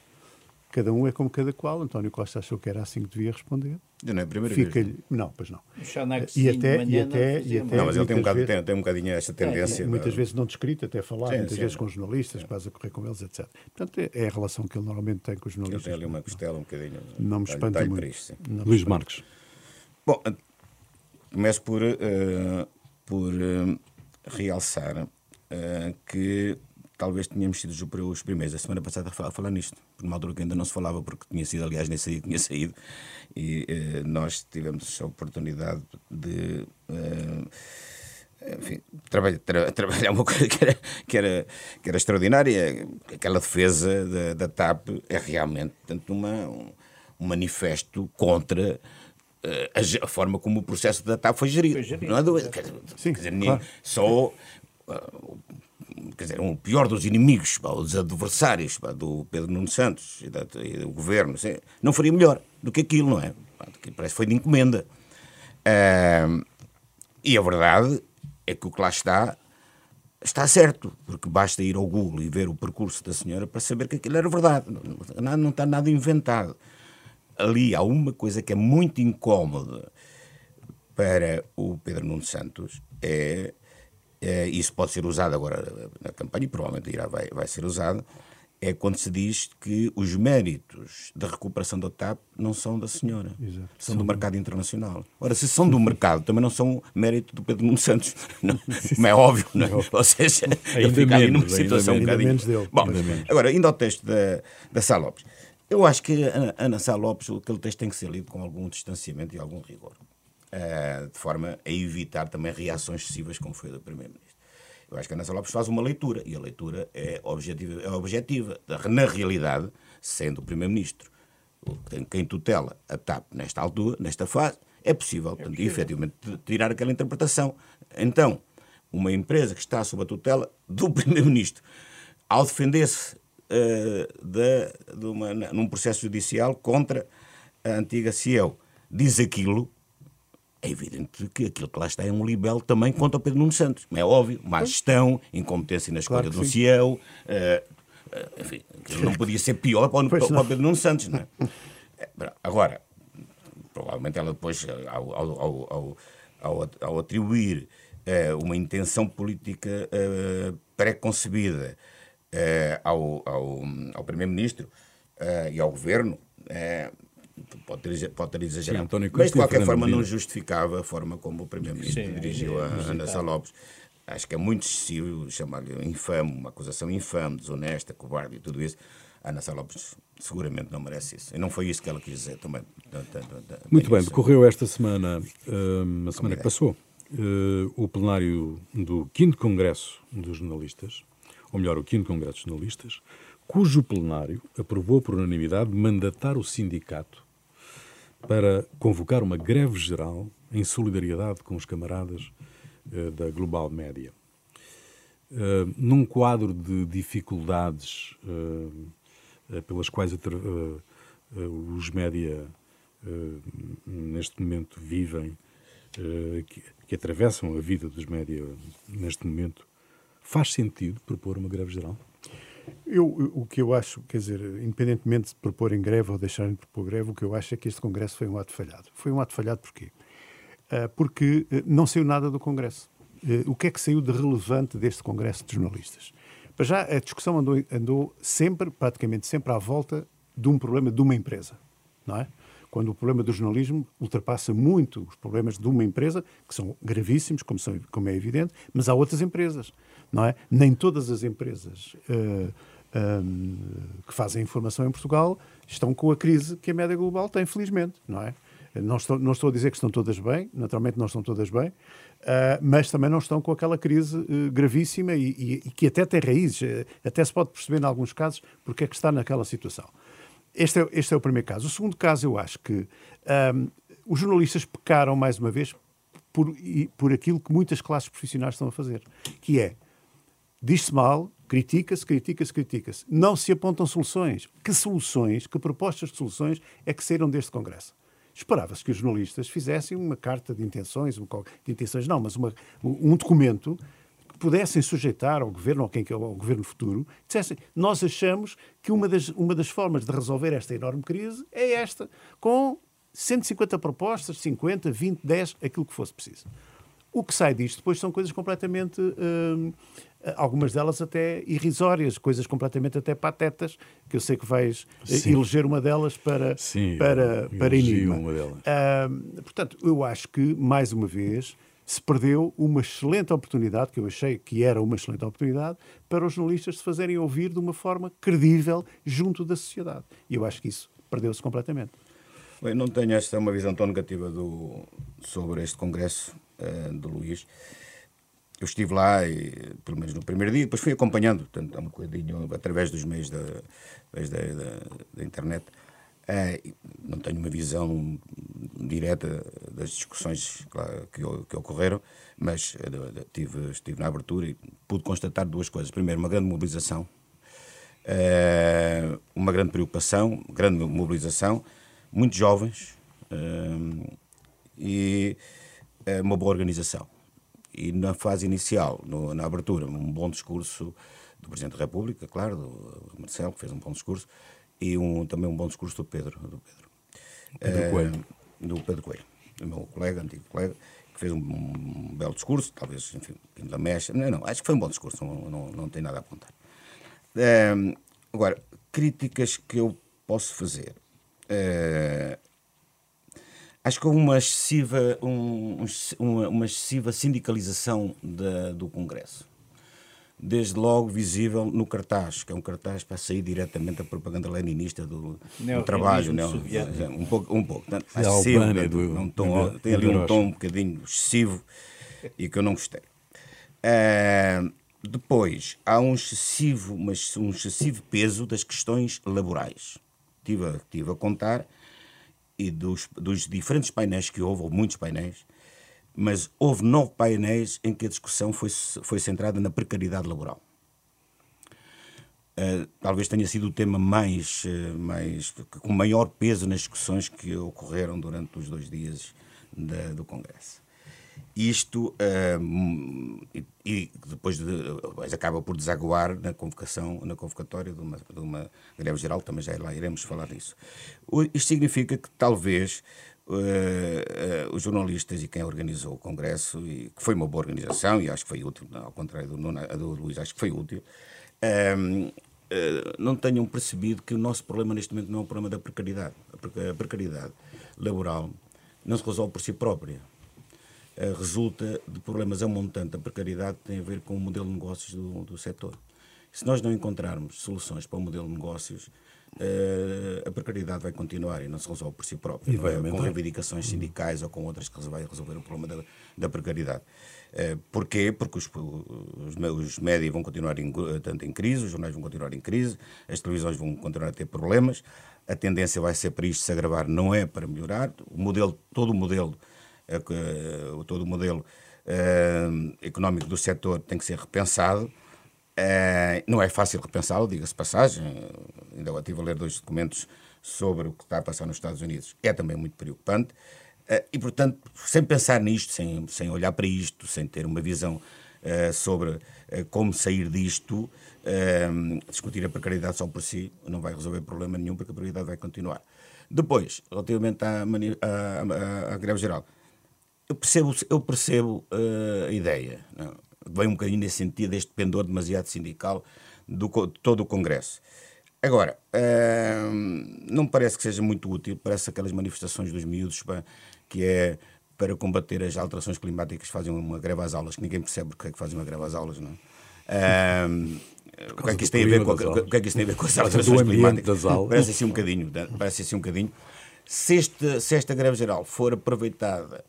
cada um é como cada qual. António Costa achou que era assim que devia responder. Já não é a primeira vez. Fica-lhe. Não, pois não. E até- e até- não e até- Não, mas ele tem um, muitas bocado, vezes- tem, tem um bocadinho esta tendência. muitas da- vezes não descrito, até falar, Sim, muitas sim. vezes com jornalistas, quase a correr com eles, etc. Portanto, é, é a relação que ele normalmente tem com os Ele jornalistas. tem ali uma costela um bocadinho. Não me espanta muito. isto. Não Luís espanta. Marques. Bom, eh, começo por, eh, por eh, realçar eh, que talvez tínhamos sido os primeiros a semana passada a falar, nisto, por uma altura que ainda não se falava, porque tinha sido, aliás, nesse dia tinha saído, e eh, nós tivemos a oportunidade de. eh, enfim, trabalhar, tra- trabalhar uma coisa que era, que era, que era extraordinária. Aquela defesa da, da TAP é realmente portanto, uma, um, um manifesto contra eh, a, a forma como o processo da TAP foi gerido. Foi gerido, Não há dúvida. Quer Sim, quer dizer, nem- claro. só. ah, quer dizer, um pior dos inimigos, dos adversários do Pedro Nuno Santos e, do governo, assim, não faria melhor do que aquilo, não é? Que parece que foi de encomenda. E a verdade é que o que lá está está certo, porque basta ir ao Google e ver o percurso da senhora para saber que aquilo era verdade. Não, não está nada inventado. Ali há uma coisa que é muito incómoda para o Pedro Nuno Santos, é é, isso pode ser usado agora na campanha, e provavelmente irá, vai, vai ser usado, é quando se diz que os méritos da recuperação da TAP não são da senhora, Exato. são do mercado internacional. Ora, se são do mercado, também não são mérito do Pedro Nuno Santos, não, não é óbvio, não é? Ou seja, ele fica ali numa situação um bocadinho... Menos dele. Bom, agora, indo ao texto da, da Sá Lopes, eu acho que a Ana Sá Lopes, aquele texto tem que ser lido com algum distanciamento e algum rigor. Uh, de forma a evitar também reações excessivas, como foi a do Primeiro-Ministro. Eu acho que a Ana Lopes faz uma leitura, e a leitura é objetiva. É objetiva. Na realidade, sendo o Primeiro-Ministro quem tutela a TAP nesta altura, nesta fase, é possível, é portanto, efetivamente, tirar aquela interpretação. Então, uma empresa que está sob a tutela do Primeiro-Ministro, ao defender-se uh, de, de uma, num processo judicial contra a antiga CIEL, diz aquilo, é evidente que aquilo que lá está é um libelo também contra o Pedro Nuno Santos. É óbvio, má gestão, incompetência na escolha claro do CEO, uh, uh, enfim, não podia ser pior para o, para o Pedro Nuno Santos. Não é? Eh, agora, provavelmente ela depois, ao, ao, ao, ao atribuir uh, uma intenção política pré-concebida ao, ao, ao Primeiro-Ministro e ao Governo, pode ter, pode ter exagerado. Sim, Mas, de qualquer forma, não justificava a forma como o Primeiro-Ministro dirigiu é, a Ana Sá Lopes. Acho que é muito excessivo chamar-lhe infame, uma acusação infame, desonesta, covarde e tudo isso. A Ana Sá Lopes seguramente não merece isso. E não foi isso que ela quis dizer também. Muito bem, decorreu esta semana, uh, a semana que passou, uh, o plenário do 5 Congresso dos Jornalistas, ou melhor, o 5 Congresso dos Jornalistas, cujo plenário aprovou por unanimidade mandatar o sindicato para convocar uma greve geral em solidariedade com os camaradas uh, da Global Média. Uh, num quadro de dificuldades uh, pelas quais os média neste momento vivem, que, que, atravessam a vida dos média neste momento, faz sentido propor uma greve geral? Eu, o que eu acho, quer dizer, independentemente de propor em greve ou deixarem de propor greve, o que eu acho é que este Congresso foi um ato falhado. Foi um ato falhado porquê? Uh, porque uh, não saiu nada do Congresso. Uh, o que é que saiu de relevante deste Congresso de jornalistas? Para já, a discussão andou, andou sempre, praticamente sempre, à volta de um problema de uma empresa, não é? quando o problema do jornalismo ultrapassa muito os problemas de uma empresa, que são gravíssimos, como, são, como é evidente, mas há outras empresas não é? Nem todas as empresas uh, eh, um, que fazem informação em Portugal estão com a crise que a média global tem, felizmente, não é? Não estou, não estou a dizer que estão todas bem, naturalmente não estão todas bem, uh, mas também não estão com aquela crise uh, gravíssima e, e, e, que até tem raízes, até se pode perceber em alguns casos porque é que está naquela situação. Este é, este é o primeiro caso. O segundo caso, eu acho que um, os jornalistas pecaram, mais uma vez, por, por aquilo que muitas classes profissionais estão a fazer, que é Diz-se mal, critica-se, critica-se, critica-se. Não se apontam soluções. Que soluções, que propostas de soluções é que saíram deste Congresso? Esperava-se que os jornalistas fizessem uma carta de intenções, de intenções não, mas uma, um documento que pudessem sujeitar ao governo, ou quem que é o governo futuro, dissessem, nós achamos que uma das, uma das formas de resolver esta enorme crise é esta, com 150 propostas, 50, 20, 10, aquilo que fosse preciso. O que sai disto depois são coisas completamente hum, algumas delas até irrisórias, coisas completamente até patetas, que eu sei que vais eh, Sim. eleger uma delas para, Sim, para, para Enigma. Uma delas. Uh, portanto, eu acho que, mais uma vez, se perdeu uma excelente oportunidade, que eu achei que era uma excelente oportunidade, para os jornalistas se fazerem ouvir de uma forma credível junto da sociedade. E eu acho que isso perdeu-se completamente. Bem, não tenho esta uma visão tão negativa do, sobre este congresso uh, do Luís eu estive lá, e, pelo menos no primeiro dia, depois fui acompanhando, portanto, um bocadinho através dos meios da, da, da, da internet. Uh, não tenho uma visão direta das discussões que, que ocorreram, mas uh, tive, estive na abertura e pude constatar duas coisas. Primeiro, uma grande mobilização, uma grande preocupação, grande mobilização, muitos jovens e uma boa organização. E na fase inicial, no, na abertura, um bom discurso do Presidente da República, claro, do Marcelo, que fez um bom discurso, e um, também um bom discurso do Pedro. Do Pedro, Pedro Coelho. Uh, do Pedro Coelho, o meu colega, antigo colega, que fez um, um belo discurso, talvez, enfim, da mecha. Não, não, acho que foi um bom discurso, não, não, não tem nada a apontar. Uh, agora, críticas que eu posso fazer. Uh, acho que houve uma excessiva, um, uma, uma excessiva sindicalização da, do Congresso desde logo visível no cartaz, que é um cartaz para sair diretamente da propaganda leninista do, do trabalho. Não, é, um pouco, um pouco. Portanto, é excessivo, do, um tom, do, tem ali um tom um bocadinho excessivo e que eu não gostei. Uh, depois, há um excessivo, mas um excessivo peso das questões laborais. Estive a, estive a contar e dos, dos diferentes painéis que houve, ou muitos painéis, mas houve nove painéis em que a discussão foi, foi centrada na precariedade laboral. Uh, talvez tenha sido o tema mais, uh, mais com maior peso nas discussões que ocorreram durante os dois dias da, do Congresso. Isto e, e, depois de, acaba por desaguar na convocação, na convocatória de uma, de uma greve geral, também já lá iremos falar disso. Isto significa que talvez uh, uh, os jornalistas e quem organizou o Congresso, e que foi uma boa organização e acho que foi útil, ao contrário do, do Luís, acho que foi útil, uh, não tenham percebido que o nosso problema neste momento não é o problema da precariedade. A precariedade laboral não se resolve por si própria. Resulta de problemas a montante. A precariedade tem a ver com o modelo de negócios do, do setor. Se nós não encontrarmos soluções para o modelo de negócios, Uh, a precariedade vai continuar e não se resolve por si própria. E vai é? Com reivindicações sindicais ou com outras que vai resolver o problema da, da precariedade. Uh, porquê? Porque os, os, os médias vão continuar em, tanto em crise, os jornais vão continuar em crise, as televisões vão continuar a ter problemas, a tendência vai ser para isto se agravar, não é para melhorar. O modelo, todo o modelo, todo o modelo económico do setor tem que ser repensado é, não é fácil repensá-lo, diga-se passagem. Ainda estive a ler dois documentos sobre o que está a passar nos Estados Unidos. É também muito preocupante. É, e, portanto, sem pensar nisto, sem, sem olhar para isto, sem ter uma visão é, sobre como sair disto, discutir a precariedade só por si não vai resolver problema nenhum, porque a precariedade vai continuar. Depois, relativamente à, à, à, à greve geral, eu percebo, eu percebo uh, a ideia. Não? vem um bocadinho nesse sentido, este pendor demasiado sindical do, de todo o Congresso. Agora, hum, não me parece que seja muito útil, parece aquelas manifestações dos miúdos para, que é para combater as alterações climáticas, fazem uma greve às aulas, que ninguém percebe porque é que fazem uma greve às aulas, não é? Um, o que é que isso tem a ver com, o que é que isso tem a ver com as alterações climáticas? Parece assim um bocadinho, parece assim um bocadinho. Se, este, se esta greve geral for aproveitada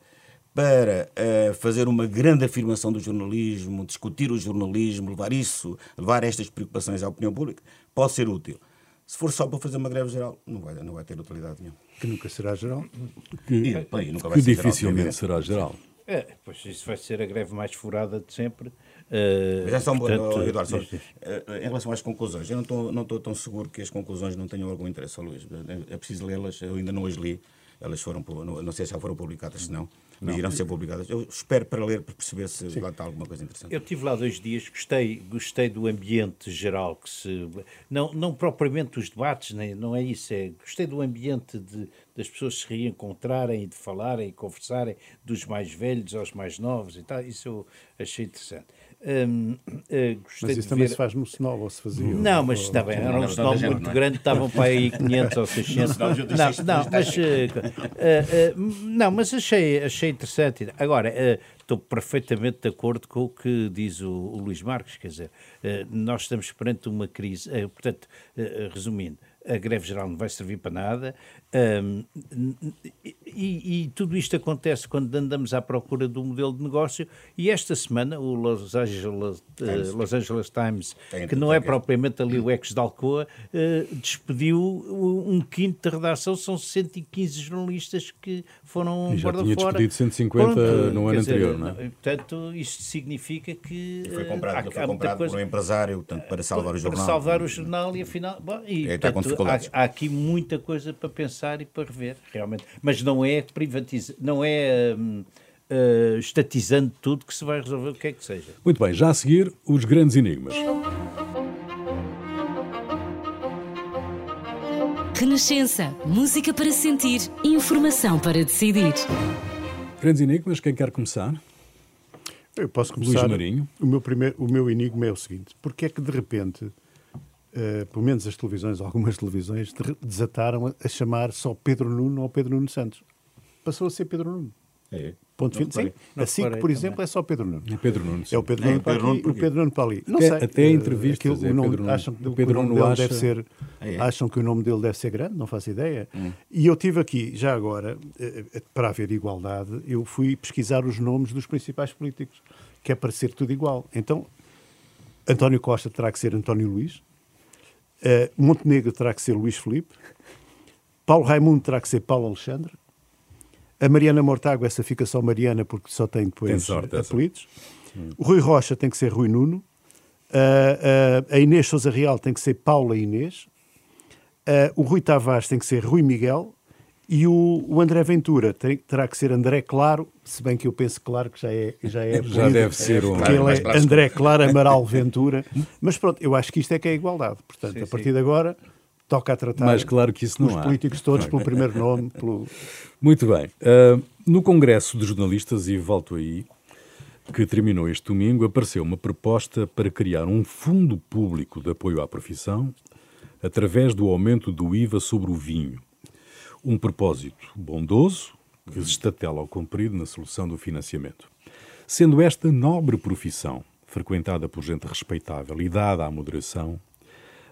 para uh, fazer uma grande afirmação do jornalismo, discutir o jornalismo, levar isso, levar estas preocupações à opinião pública, pode ser útil. Se for só para fazer uma greve geral, não vai, não vai ter utilidade nenhuma. Que nunca será geral. Que, e, bem, nunca que dificilmente geral, será geral. É, pois isso vai ser a greve mais furada de sempre. Uh, Mas é só um portanto, Eduardo, só, uh, em relação às conclusões, eu não estou, não estou tão seguro que as conclusões não tenham algum interesse, Luís. É preciso lê-las, eu ainda não as li. Elas foram, não, não sei se já foram publicadas, se não mas irão ser publicadas. Eu espero para ler, para perceber se Sim. lá está alguma coisa interessante. Eu tive lá dois dias, gostei, gostei do ambiente geral, que se não, não propriamente os debates, nem, não é isso, é gostei do ambiente de, das pessoas se reencontrarem e de falarem e conversarem, dos mais velhos aos mais novos e tal, isso eu achei interessante. Hum, uh, mas isso também ver... se faz no Senol, ou se fazia? Não, mas está bem, era um Senol muito é? grande, estavam para aí 500 ou 600. Não, não, mas, uh, uh, não, mas achei, achei interessante. Agora, estou perfeitamente de acordo com o que diz o, o Luís Marques, quer dizer, nós estamos perante uma crise, portanto, resumindo, a greve geral não vai servir para nada. Um, e, e, tudo isto acontece quando andamos à procura do modelo de negócio. E esta semana, o Los Angeles, uh, Los Angeles Times, que não é propriamente ali o ex de Alcoa, uh, despediu um quinto de redação. São 115 jornalistas que foram e já tinha fora. despedido 150 Pronto, no ano dizer, anterior, não é? Portanto, isto significa que. E foi comprado, há, foi comprado coisa, por um empresário portanto, para salvar o jornal. Para salvar o jornal e afinal. Bom, e, é, portanto, há, há aqui muita coisa para pensar e para rever, realmente. Mas não é privatiza, não é um, uh, estatizando tudo que se vai resolver o que é que seja. Muito bem, já a seguir, os grandes enigmas. Renascença, música para sentir, informação para decidir. Grandes enigmas, quem quer começar? Eu posso começar. Luís Marinho. O meu, primeiro, o meu enigma é o seguinte: porque é que de repente uh, pelo menos as televisões, algumas televisões, desataram a, a, chamar só Pedro Nuno ou Pedro Nuno Santos. Passou a ser Pedro Nuno. É. Ponto fim. Sim, a SIC, por exemplo, também. é só Pedro Nuno. É Pedro Nuno. Sim. É o Pedro Nuno é, para aqui e o Pedro Nuno para ali. Não até, sei. Até entrevistas aquilo, é nome, Pedro acham que o, Pedro o nome dele acha... deve ser, é. acham que o nome dele deve ser grande, não faço ideia. Hum. E eu tive aqui, já agora, eh, eh, para haver igualdade, eu fui pesquisar os nomes dos principais políticos, que é para ser tudo igual. Então, António Costa terá que ser António Luís, Uh, Montenegro terá que ser Luís Felipe. Paulo Raimundo terá que ser Paulo Alexandre. A Mariana Mortágua, essa fica só Mariana porque só tem depois tem sorte, apelidos. Hum. O Rui Rocha tem que ser Rui Nuno. Uh, uh, a Inês Souza Real tem que ser Paula Inês. o Rui Tavares tem que ser Rui Miguel. E o, o André Ventura tem, terá que ser André Claro, se bem que eu penso claro que já é já é já deve ser um porque ele é André Claro Amaral Ventura. Mas pronto, eu acho que isto é que é igualdade. Portanto, sim, a partir sim. de agora toca a tratar Mas claro que isso não os há. políticos todos pelo primeiro nome. Pelo... Muito bem. Uh, no Congresso de Jornalistas, e volto aí, que terminou este domingo, apareceu uma proposta para criar um fundo público de apoio à profissão através do aumento do IVA sobre o vinho um propósito bondoso que se estatela ao comprido na solução do financiamento. Sendo esta nobre profissão frequentada por gente respeitável e dada à moderação,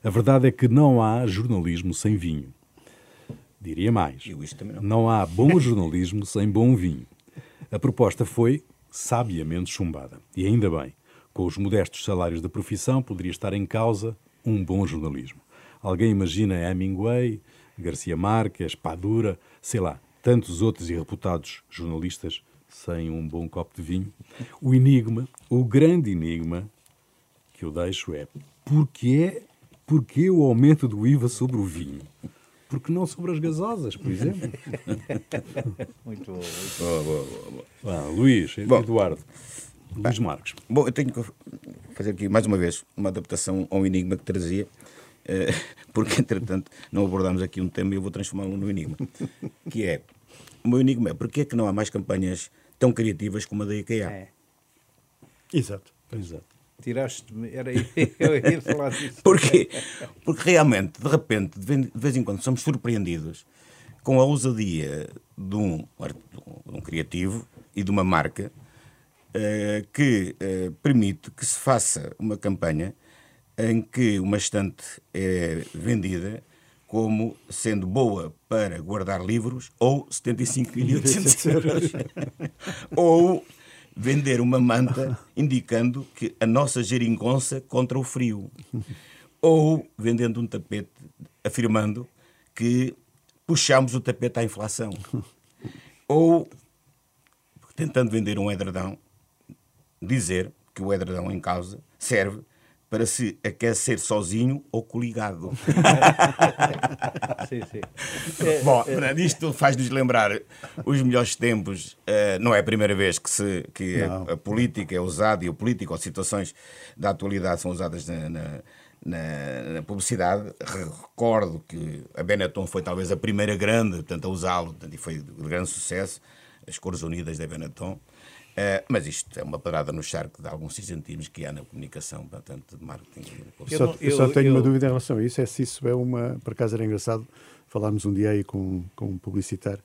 a verdade é que não há jornalismo sem vinho. Diria mais, não. não há bom jornalismo sem bom vinho. A proposta foi sabiamente chumbada. E ainda bem, com os modestos salários da profissão, poderia estar em causa um bom jornalismo. Alguém imagina Hemingway, Garcia Marques, Padura, sei lá, tantos outros irreputados jornalistas sem um bom copo de vinho. O enigma, o grande enigma que eu deixo é porquê, porquê o aumento do IVA sobre o vinho? Porque não sobre as gasosas, por exemplo. muito bom. Muito boa, boa, boa, boa. Ah, Luís, bom, Eduardo, Luís Marques. Bom, eu tenho que fazer aqui mais uma vez uma adaptação ao enigma que trazia porque entretanto não abordámos aqui um tema e eu vou transformá-lo no enigma, que é, o meu enigma é, porquê é que não há mais campanhas tão criativas como a da IKEA? É. Exato. Exato. Tiraste-me, era eu ia falar disso. Porquê? Porque realmente, de repente, de vez em quando, somos surpreendidos com a ousadia de um, de um criativo e de uma marca uh, que uh, permite que se faça uma campanha em que uma estante é vendida como sendo boa para guardar livros ou 75.800 euros. ou vender uma manta indicando que a nossa geringonça contra o frio. ou vendendo um tapete afirmando que puxamos o tapete à inflação. ou tentando vender um edredão, dizer que o edredão em causa serve para se aquecer sozinho ou coligado. sim, sim. Bom, é, isto faz-nos lembrar os melhores tempos. Uh, não é a primeira vez que, se, que a, a, política é usada e o político ou situações da atualidade são usadas na, na, na, na publicidade. Recordo que a Benetton foi talvez a primeira grande portanto, a usá-lo e foi de grande sucesso. As cores unidas da Benetton. Uh, mas isto é uma parada no charco de alguns cisentismos que há na comunicação, portanto, de marketing. Eu, só, eu só tenho eu... uma dúvida em relação a isso, é se isso é uma... Por acaso era engraçado, falámos um dia aí com, com um publicitário,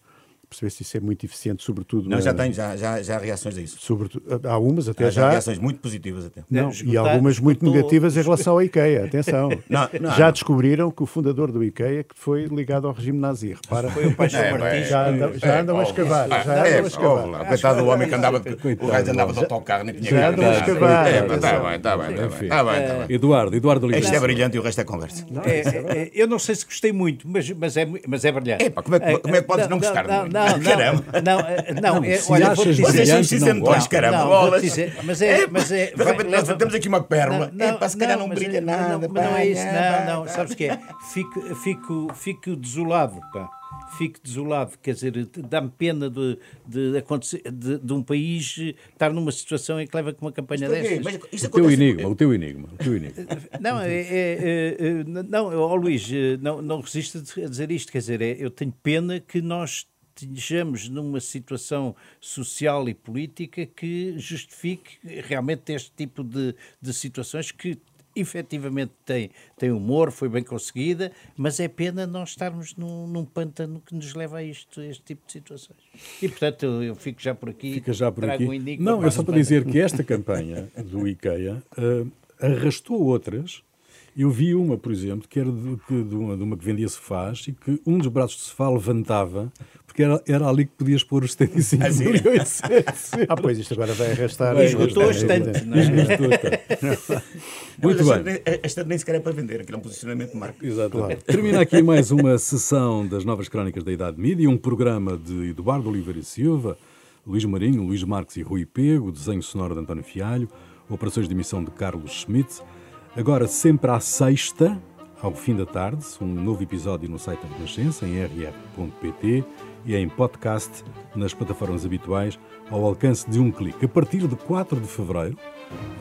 perceber se isso é muito eficiente, sobretudo. Não, na- já tem, já, já, já há reações a isso. Sobretudo, há umas até Já, já. há reações muito positivas até. Não, É, e algumas muito esgotou- negativas em relação ao IKEA, atenção. Não, não, já não. descobriram que o fundador do IKEA que foi ligado ao regime nazi. Repara, Foi o Paixão É, Martins. já andam, já andam a escavar. Já É, andam a escavar. oh, lá, coitado do homem que andava, de- o gajo andava de autocarro, nem tinha Já andam a escavar, É, Está bem, está bem, está Enfim. bem. Está bem. Eduardo, Eduardo Isto é Oliveira. brilhante e o resto é conversa. É, é, é, eu não sei se gostei muito, mas, mas, é, é brilhante. Como é que- como é que podes não gostar de não, muito? Não, não, Caramba. Não, é, não, é, se olha, achas vou-te brilhante, dizer. Vocês são não isentões, gosto. caramba. Não, vou-te bolas. dizer, mas é- mas é- de vai- repente nós temos aqui uma pérola. Não, Epá, se calhar não brilha é- nada. Não, não é isso, pá, não, não. Sabes o que é? Fico, fico, fico desolado, pá. Fico desolado, quer dizer, dá-me pena de, de, acontecer, de, de um país estar numa situação em que leva com uma campanha Porquê? destas. Mas isto O teu enigma, o teu enigma, o teu enigma. Não, é, é- é- é- não, ó Luís, eh, não, não resisto a dizer isto, quer dizer, é- eu tenho pena que nós estejamos numa situação social e política que justifique realmente este tipo de, de situações que efetivamente tem, tem humor, foi bem conseguida, mas é pena nós estarmos num, num pântano que nos leva a isto, a este tipo de situações. E portanto eu, eu fico já por aqui. Fica já por aqui. um Não, é só para pântano. dizer que esta campanha do IKEA eh, arrastou outras. Eu vi uma, por exemplo, que era de, de uma, de uma que vendia sofás e que um dos braços de sofá levantava, porque era, era ali que podias pôr os 75 sim? milhões. Ah, pois isto agora vai arrastar. Esgotou É estante, não é? Muito Mas bem. esta- nem sequer é para vender, aquilo é um posicionamento de marca. Exatamente. Termina aqui mais uma sessão das Novas Crónicas da Idade Mídia, um programa de Eduardo Oliveira e Silva, Luís Marinho, Luís Marques e Rui Pego, desenho sonoro de António Fialho, operações de emissão de Carlos Schmidt. Agora, sempre à sexta, ao fim da tarde, um novo episódio no site da Renascença, em rr.pt e em podcast nas plataformas habituais, ao alcance de um clique. A partir de 4 de fevereiro,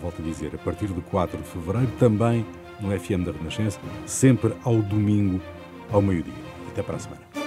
volto a dizer, a partir de 4 de fevereiro, também no FM da Renascença, sempre ao domingo, ao meio-dia. Até para a semana.